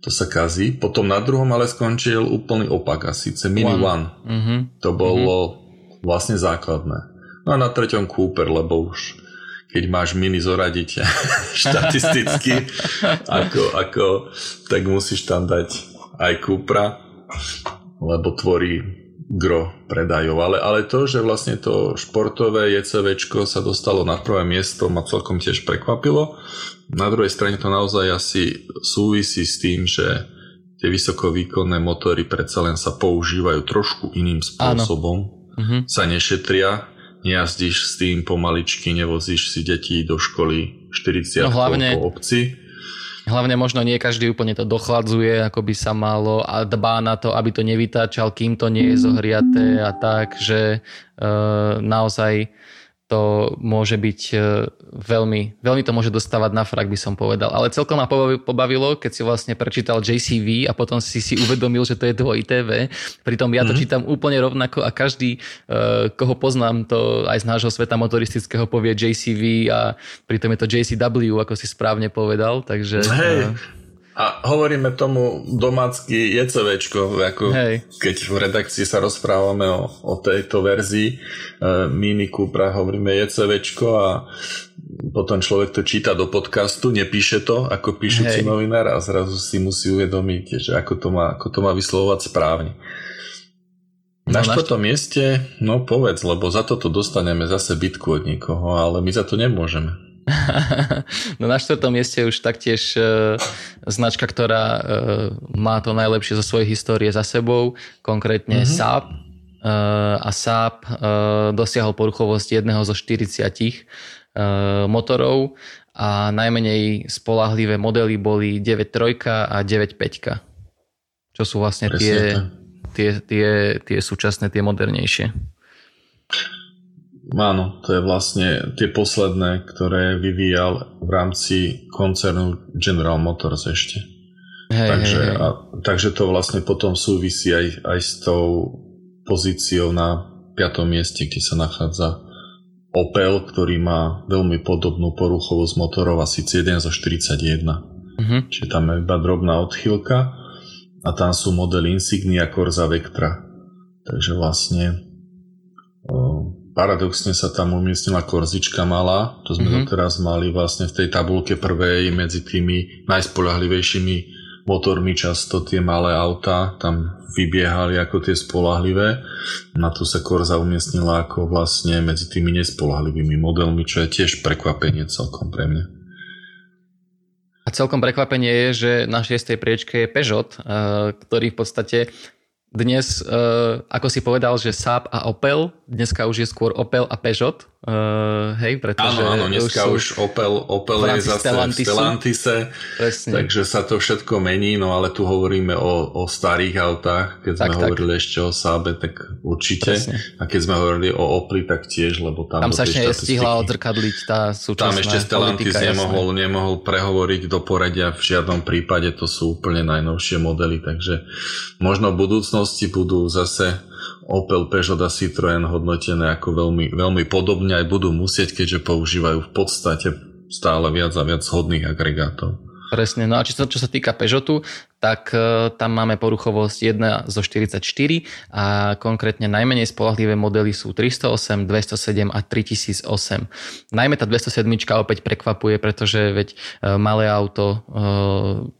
to sa kazí. Potom na druhom ale skončil úplný opak a síce Mini One. One. Mm-hmm. To bolo mm-hmm. vlastne základné. No a na treťom Cooper, lebo už keď máš mini zoradiť štatisticky, ako, ako, tak musíš tam dať aj Cupra lebo tvorí gro predajov. Ale, ale to, že vlastne to športové JCV sa dostalo na prvé miesto, ma celkom tiež prekvapilo. Na druhej strane to naozaj asi súvisí s tým, že tie vysokovýkonné motory predsa len sa používajú trošku iným spôsobom. Uh-huh. Sa nešetria, nejazdíš s tým pomaličky, nevozíš si deti do školy 40 no hlavne, po obci Hlavne možno nie každý úplne to dochladzuje, ako by sa malo a dbá na to, aby to nevytáčal, kým to nie je zohriaté a tak, že e, naozaj to môže byť e, veľmi, veľmi to môže dostávať na frak, by som povedal. Ale celkom ma pobavilo, keď si vlastne prečítal JCV a potom si si uvedomil, že to je dvojité V. Pritom ja to mm-hmm. čítam úplne rovnako a každý, e, koho poznám, to aj z nášho sveta motoristického povie JCV a pritom je to JCW, ako si správne povedal. Takže, Hej, a hovoríme tomu domácky JCVčko, ako Hej. keď v redakcii sa rozprávame o, o tejto verzii e, Mini Cupra, hovoríme JCVčko a potom človek to číta do podcastu, nepíše to ako píšuci novinár a zrazu si musí uvedomiť, že ako to má, ako to má vyslovovať správne. Na no, štvrtom mieste, no povedz, lebo za toto dostaneme zase bitku od niekoho, ale my za to nemôžeme. no na štvrtom mieste už taktiež uh, značka, ktorá uh, má to najlepšie zo svojej histórie za sebou, konkrétne mm-hmm. Saab. Uh, a Saab uh, dosiahol poruchovosť jedného zo 40 uh, motorov a najmenej spolahlivé modely boli 9.3 a 9.5. Čo sú vlastne tie, tie, tie, tie súčasné, tie modernejšie. Áno, to je vlastne tie posledné, ktoré vyvíjal v rámci koncernu General Motors ešte. Hej, takže, hej, hej. A, takže to vlastne potom súvisí aj, aj s tou pozíciou na 5. mieste, kde sa nachádza Opel, ktorý má veľmi podobnú poruchovosť motorov a síce 1 zo 41. Uh-huh. Čiže tam je iba drobná odchýlka a tam sú modely Insignia, Corsa, Vectra. Takže vlastne paradoxne sa tam umiestnila korzička malá, to sme mm-hmm. doteraz mali vlastne v tej tabulke prvej medzi tými najspolahlivejšími motormi často tie malé autá tam vybiehali ako tie spolahlivé. Na tu sa Korza umiestnila ako vlastne medzi tými nespolahlivými modelmi, čo je tiež prekvapenie celkom pre mňa. A celkom prekvapenie je, že na šiestej priečke je Peugeot, eh, ktorý v podstate dnes, uh, ako si povedal, že Saab a Opel, dneska už je skôr Opel a Peugeot, uh, hej, pretože... Áno, áno, dneska už, už Opel, Opel je zase Stellantisu. v Stellantise, Presne. takže sa to všetko mení, no ale tu hovoríme o, o starých autách, keď sme tak, hovorili ešte o Saabe, tak určite, Presne. a keď sme hovorili o Opli, tak tiež, lebo tam... Tam sa ešte stihla odzrkadliť tá súčasná Tam ešte Stellantis politika, nemohol, nemohol prehovoriť do poradia v žiadnom prípade, to sú úplne najnovšie modely, takže možno v budúcnosti budú zase Opel, Peugeot a Citroën hodnotené ako veľmi, veľmi podobne aj budú musieť, keďže používajú v podstate stále viac a viac hodných agregátov. Presne, no a čo, čo sa týka Peugeotu, tak uh, tam máme poruchovosť 1 zo 44 a konkrétne najmenej spolahlivé modely sú 308, 207 a 3008. Najmä tá 207 opäť prekvapuje, pretože veď uh, malé auto uh,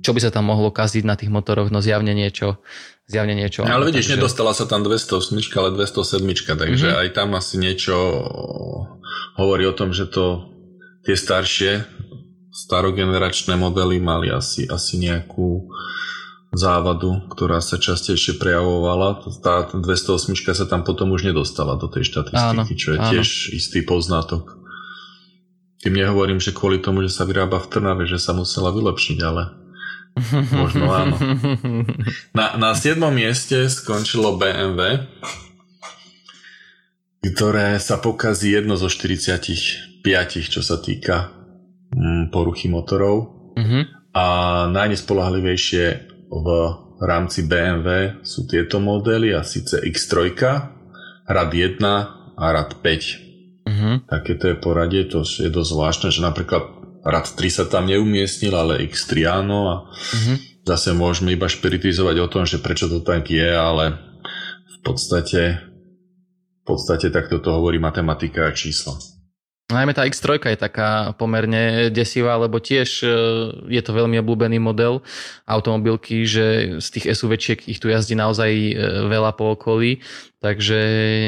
čo by sa tam mohlo kaziť na tých motoroch, no zjavne niečo. Zjavne niečo. No, ale vidíš, takže... nedostala sa tam 208, ale 207, takže mm-hmm. aj tam asi niečo hovorí o tom, že to tie staršie starogeneračné modely mali asi, asi nejakú závadu, ktorá sa častejšie prejavovala. Tá 208 sa tam potom už nedostala do tej štatistiky, áno, čo je áno. tiež istý poznatok. Tým nehovorím, že kvôli tomu, že sa vyrába v Trnave, že sa musela vylepšiť, ale Možno áno. Na, na 7. mieste skončilo BMW, ktoré sa pokazí jedno zo 45, čo sa týka mm, poruchy motorov. Uh-huh. A najnespolahlivejšie v rámci BMW sú tieto modely a síce X3, rad 1 a rad 5. Uh-huh. Takéto je poradie, to je dosť zvláštne, že napríklad rad 3 sa tam neumiestnil, ale X3 áno a uh-huh. zase môžeme iba špiritizovať o tom, že prečo to tak je, ale v podstate v podstate takto to hovorí matematika a číslo. Najmä tá X3 je taká pomerne desivá, lebo tiež e, je to veľmi obľúbený model automobilky, že z tých SUVčiek ich tu jazdí naozaj e, veľa po okolí. Takže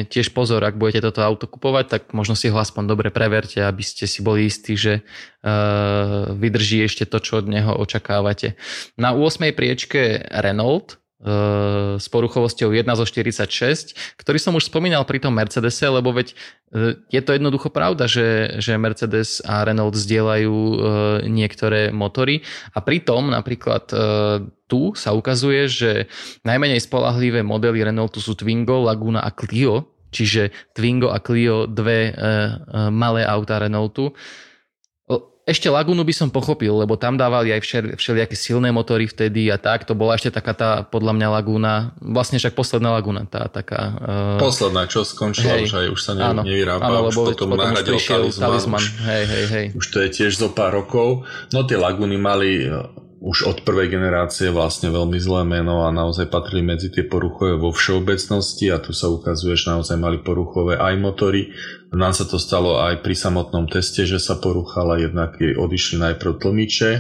tiež pozor, ak budete toto auto kupovať, tak možno si ho aspoň dobre preverte, aby ste si boli istí, že uh, vydrží ešte to, čo od neho očakávate. Na 8. priečke Renault, s poruchovosťou 1 zo 46, ktorý som už spomínal pri tom Mercedese, lebo veď e, je to jednoducho pravda, že, že Mercedes a Renault zdieľajú e, niektoré motory. A pritom napríklad e, tu sa ukazuje, že najmenej spolahlivé modely Renaultu sú Twingo, Laguna a Clio, čiže Twingo a Clio dve malé auta Renaultu ešte Lagunu by som pochopil, lebo tam dávali aj všel, všelijaké silné motory vtedy a tak. To bola ešte taká tá, podľa mňa Laguna, vlastne však posledná Laguna, tá taká... Uh... Posledná, čo skončila, hej, už aj už sa ne, áno, nevyrába, áno, už potom, potom nahradil talizman. talizman. Už, hej, hej, hej. už to je tiež zo pár rokov. No tie Laguny mali už od prvej generácie vlastne veľmi zlé meno a naozaj patrili medzi tie poruchové vo všeobecnosti a tu sa ukazuje, že naozaj mali poruchové aj motory. Nám sa to stalo aj pri samotnom teste, že sa poruchala, jednak odišli najprv tlmiče,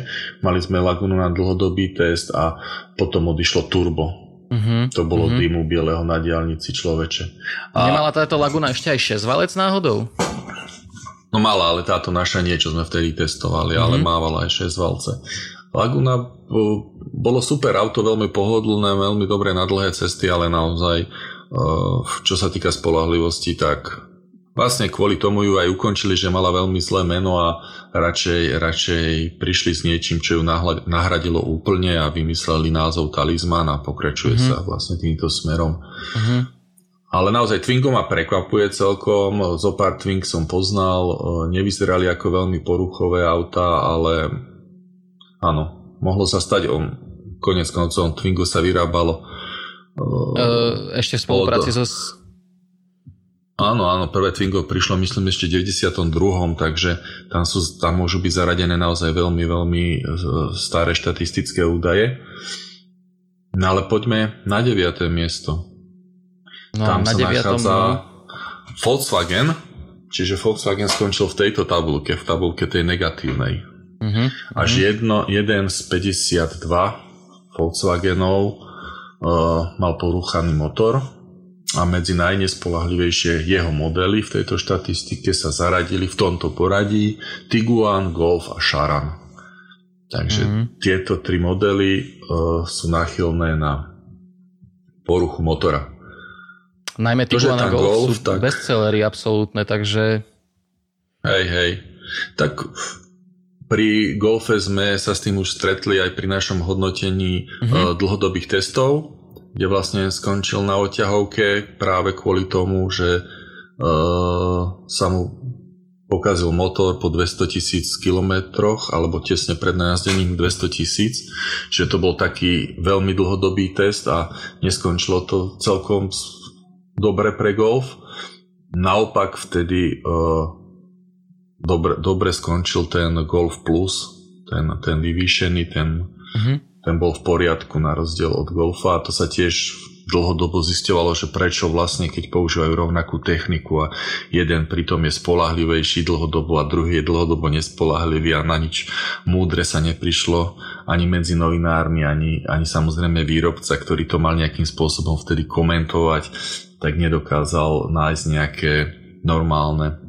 mali sme Lagunu na dlhodobý test a potom odišlo turbo. Uh-huh, to bolo uh-huh. dymu bieleho na diálnici človeče. A... Nemala táto Laguna ešte aj 6 valec náhodou? No mala, ale táto naša nie, čo sme vtedy testovali, uh-huh. ale mhm. mávala aj 6 valce. Laguna bolo super auto, veľmi pohodlné, veľmi dobré na dlhé cesty, ale naozaj čo sa týka spolahlivosti, tak vlastne kvôli tomu ju aj ukončili, že mala veľmi zlé meno a radšej, radšej prišli s niečím, čo ju nahradilo úplne a vymysleli názov Talizman a pokračuje mm-hmm. sa vlastne týmto smerom. Mm-hmm. Ale naozaj Twingo ma prekvapuje celkom, zo pár Twing som poznal, nevyzerali ako veľmi poruchové auta, ale Áno, mohlo sa stať, on, konec koncov Twingo sa vyrábalo uh, ešte v spolupráci od... so Áno, áno, prvé Twingo prišlo myslím ešte v 92. takže tam, sú, tam môžu byť zaradené naozaj veľmi, veľmi e, staré štatistické údaje. No ale poďme na 9. miesto. No, tam na sa 9. nachádza no. Volkswagen, čiže Volkswagen skončil v tejto tabulke, v tabulke tej negatívnej. Uh-huh. Až uh-huh. jedno, jeden z 52 Volkswagenov uh, mal porúchaný motor a medzi najnespolahlivejšie jeho modely v tejto štatistike sa zaradili v tomto poradí Tiguan, Golf a Charan. Takže uh-huh. tieto tri modely uh, sú náchylné na poruchu motora. Najmä Tiguan Golf, Golf sú tak... bestsellery absolútne, takže... Hej, hej. Tak pri golfe sme sa s tým už stretli aj pri našom hodnotení uh-huh. dlhodobých testov, kde vlastne skončil na oťahovke práve kvôli tomu, že uh, sa mu pokazil motor po 200 tisíc kilometroch alebo tesne pred najazdením 200 tisíc. Čiže to bol taký veľmi dlhodobý test a neskončilo to celkom dobre pre golf. Naopak vtedy uh, dobre, dobre skončil ten Golf Plus, ten, ten vyvýšený, ten, uh-huh. ten bol v poriadku na rozdiel od Golfa a to sa tiež dlhodobo zistovalo, že prečo vlastne keď používajú rovnakú techniku a jeden pritom je spolahlivejší dlhodobo a druhý je dlhodobo nespolahlivý a na nič múdre sa neprišlo ani medzi novinármi, ani, ani samozrejme výrobca, ktorý to mal nejakým spôsobom vtedy komentovať, tak nedokázal nájsť nejaké normálne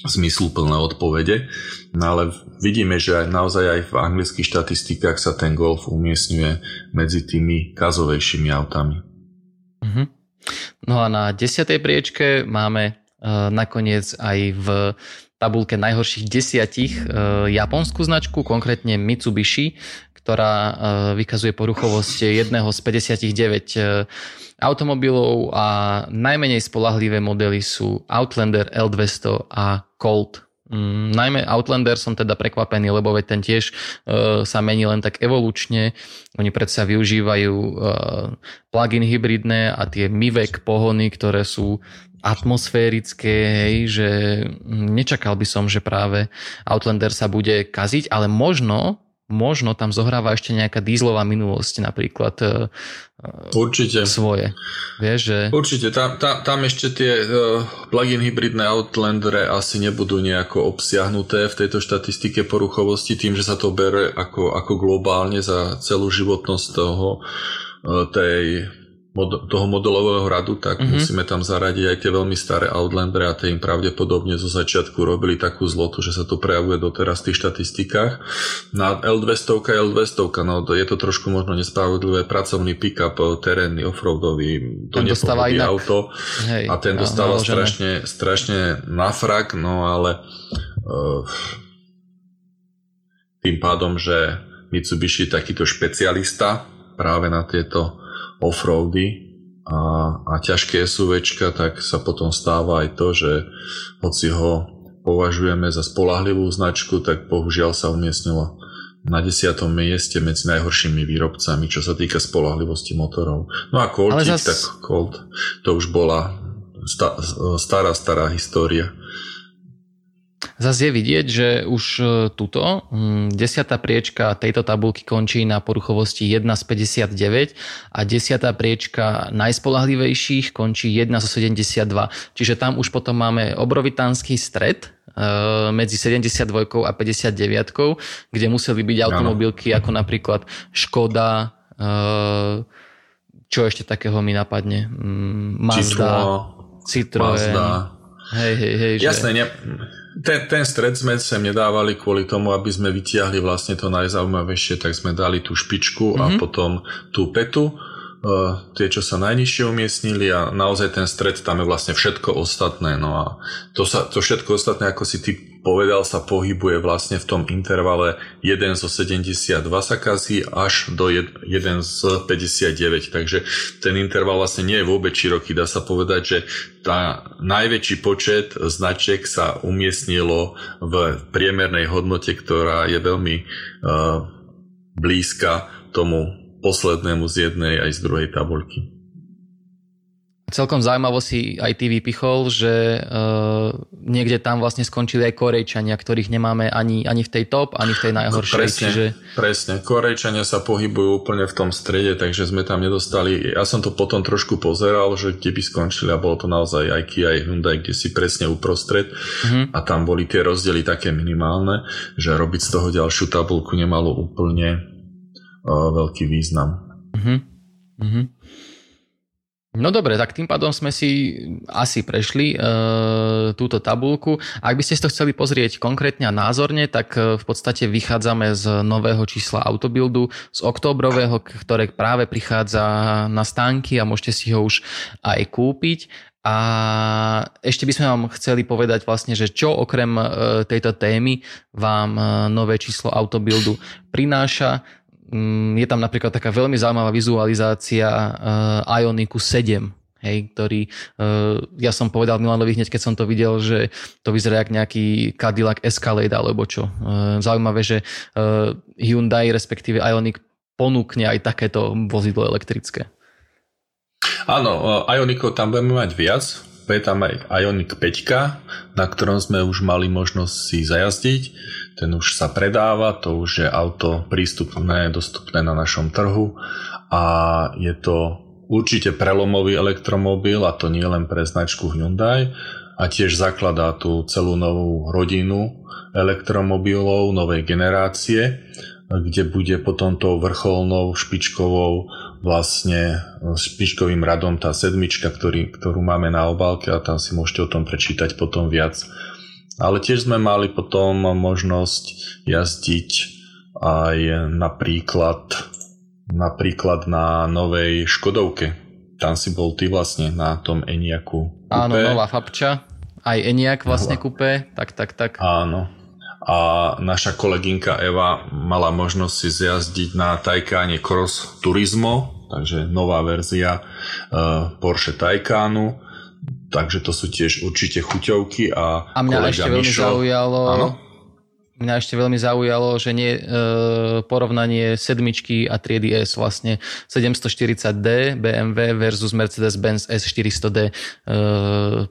zmysluplné odpovede. No ale vidíme, že aj naozaj aj v anglických štatistikách sa ten Golf umiestňuje medzi tými kazovejšími autami. Mm-hmm. No a na desiatej priečke máme uh, nakoniec aj v tabulke najhorších desiatich uh, japonskú značku, konkrétne Mitsubishi, ktorá uh, vykazuje poruchovosť jedného z 59 uh, automobilov a najmenej spolahlivé modely sú Outlander L200 a Colt. Mm, najmä Outlander som teda prekvapený, lebo veď ten tiež uh, sa mení len tak evolučne. Oni predsa využívajú uh, plug-in hybridné a tie MIVEC pohony, ktoré sú atmosférické, hej, že nečakal by som, že práve Outlander sa bude kaziť, ale možno možno tam zohráva ešte nejaká dízlová minulosť napríklad e, Určite. svoje. Vieš, že... Určite, tam, tam, tam ešte tie uh, plug-in hybridné Outlandere asi nebudú nejako obsiahnuté v tejto štatistike poruchovosti tým, že sa to bere ako, ako globálne za celú životnosť toho tej mod, toho modelového radu, tak mm-hmm. musíme tam zaradiť aj tie veľmi staré Outlander a tie im pravdepodobne zo začiatku robili takú zlotu, že sa to prejavuje doteraz v tých štatistikách. Na L200 L200, no je to trošku možno nespravodlivé, pracovný pick-up, eh, terénny, offroadový, to dostáva inak. auto Hej, a ten dostáva no, strašne, strašne na frak, no ale uh, tým pádom, že Mitsubishi je takýto špecialista práve na tieto offroady a, a ťažké SUVčka, tak sa potom stáva aj to, že hoci ho považujeme za spolahlivú značku, tak bohužiaľ sa umiestnila na desiatom mieste medzi najhoršími výrobcami, čo sa týka spolahlivosti motorov. No a Coltík, zas... tak Colt, to už bola stará, stará história. Zase je vidieť, že už e, tuto hm, desiatá priečka tejto tabulky končí na poruchovosti 1 z 59 a desiatá priečka najspolahlivejších končí 1 zo 72. Čiže tam už potom máme obrovitánsky stred e, medzi 72 a 59, kde museli byť automobilky ako napríklad Škoda, e, čo ešte takého mi napadne? Hm, Mazda, Citroën. Mazda. Hej, hej, hej. Jasné, že... ne, ten, ten stred sme sem nedávali kvôli tomu, aby sme vytiahli vlastne to najzaujímavejšie, tak sme dali tú špičku mm-hmm. a mhm. potom tú petu, uh, tie, čo sa najnižšie umiestnili a naozaj ten stred tam je vlastne všetko ostatné. No a to, sa, to všetko ostatné, ako si ty povedal, sa pohybuje vlastne v tom intervale 1 zo 72 sa až do 1 z 59. Takže ten interval vlastne nie je vôbec široký. Dá sa povedať, že tá najväčší počet značiek sa umiestnilo v priemernej hodnote, ktorá je veľmi uh, blízka tomu poslednému z jednej aj z druhej tabuľky. Celkom zaujímavo si aj ty vypichol, že uh, niekde tam vlastne skončili aj Korejčania, ktorých nemáme ani, ani v tej top, ani v tej najhoršej. Presne, čiže... presne. Korejčania sa pohybujú úplne v tom strede, takže sme tam nedostali. Ja som to potom trošku pozeral, že kde by skončili a bolo to naozaj aj Kia, aj Hyundai, kde si presne uprostred uh-huh. a tam boli tie rozdiely také minimálne, že robiť z toho ďalšiu tabulku nemalo úplne uh, veľký význam. Uh-huh. Uh-huh. No dobre, tak tým pádom sme si asi prešli e, túto tabulku. Ak by ste si to chceli pozrieť konkrétne a názorne, tak e, v podstate vychádzame z nového čísla Autobuildu, z oktobrového, ktoré práve prichádza na stánky a môžete si ho už aj kúpiť. A ešte by sme vám chceli povedať vlastne, že čo okrem e, tejto témy vám e, nové číslo Autobuildu prináša. Mm, je tam napríklad taká veľmi zaujímavá vizualizácia uh, Ioniku 7, hej, ktorý, uh, ja som povedal Milanovi hneď, keď som to videl, že to vyzerá jak nejaký Cadillac Escalade alebo čo. Uh, zaujímavé, že uh, Hyundai, respektíve Ioniq ponúkne aj takéto vozidlo elektrické. Áno, Ioniko tam budeme mať viac, tam aj Ioniq 5, na ktorom sme už mali možnosť si zajazdiť. Ten už sa predáva, to už je auto prístupné, dostupné na našom trhu. A je to určite prelomový elektromobil a to nie len pre značku Hyundai a tiež zakladá tú celú novú rodinu elektromobilov novej generácie, kde bude potom tou vrcholnou špičkovou vlastne špičkovým radom tá sedmička, ktorý, ktorú máme na obálke a tam si môžete o tom prečítať potom viac ale tiež sme mali potom možnosť jazdiť aj napríklad, napríklad na novej Škodovke. Tam si bol ty vlastne na tom Eniaku. Áno, nová Fabča. Aj Eniak vlastne kupé. Tak, tak, tak. Áno. A naša kolegynka Eva mala možnosť si zjazdiť na Taycane Cross Turismo, takže nová verzia uh, Porsche Taycanu takže to sú tiež určite chuťovky a A mňa ešte veľmi Mišo, zaujalo, áno? mňa ešte veľmi zaujalo, že nie e, porovnanie sedmičky a triedy S vlastne 740D BMW versus Mercedes-Benz S400D e,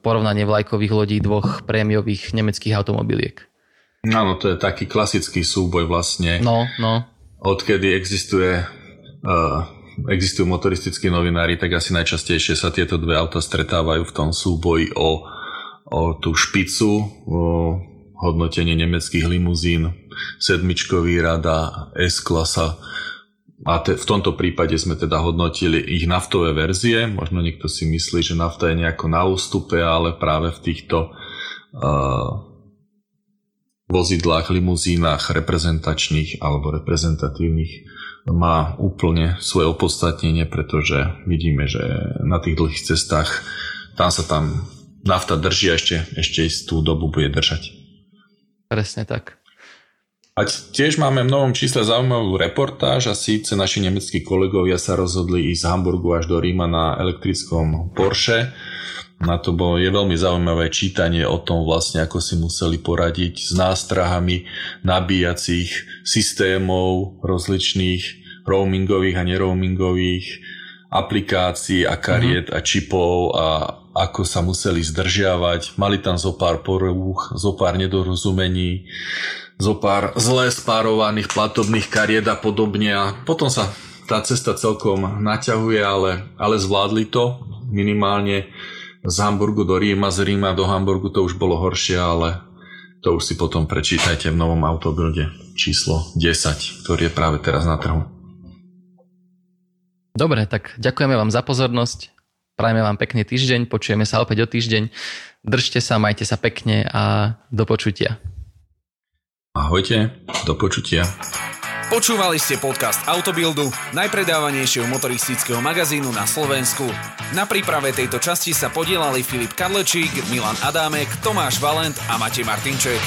porovnanie vlajkových lodí dvoch prémiových nemeckých automobiliek. Áno, to je taký klasický súboj vlastne. No, no. Odkedy existuje uh, existujú motoristickí novinári, tak asi najčastejšie sa tieto dve auta stretávajú v tom súboji o, o tú špicu, o hodnotenie nemeckých limuzín, sedmičkový rada, S-klasa. A te, v tomto prípade sme teda hodnotili ich naftové verzie. Možno niekto si myslí, že nafta je nejako na ústupe, ale práve v týchto uh, vozidlách, limuzínach reprezentačných alebo reprezentatívnych má úplne svoje opodstatnenie, pretože vidíme, že na tých dlhých cestách tam sa tam nafta drží a ešte, ešte istú dobu bude držať. Presne tak. A tiež máme v novom čísle zaujímavú reportáž a síce naši nemeckí kolegovia sa rozhodli ísť z Hamburgu až do Ríma na elektrickom Porsche na to bolo, je veľmi zaujímavé čítanie o tom vlastne, ako si museli poradiť s nástrahami nabíjacích systémov rozličných roamingových a neroamingových aplikácií a kariet mm-hmm. a čipov a ako sa museli zdržiavať. Mali tam zo pár porúch, zo pár nedorozumení, zo pár zle spárovaných platobných kariet a podobne a potom sa tá cesta celkom naťahuje, ale, ale zvládli to minimálne z Hamburgu do Ríma, z Ríma do Hamburgu to už bolo horšie, ale to už si potom prečítajte v novom autobilde číslo 10, ktorý je práve teraz na trhu. Dobre, tak ďakujeme vám za pozornosť. Prajeme vám pekný týždeň, počujeme sa opäť o týždeň. Držte sa, majte sa pekne a do počutia. Ahojte, do počutia. Počúvali ste podcast Autobildu, najpredávanejšieho motoristického magazínu na Slovensku. Na príprave tejto časti sa podielali Filip Kadlečík, Milan Adámek, Tomáš Valent a Matej Martinček.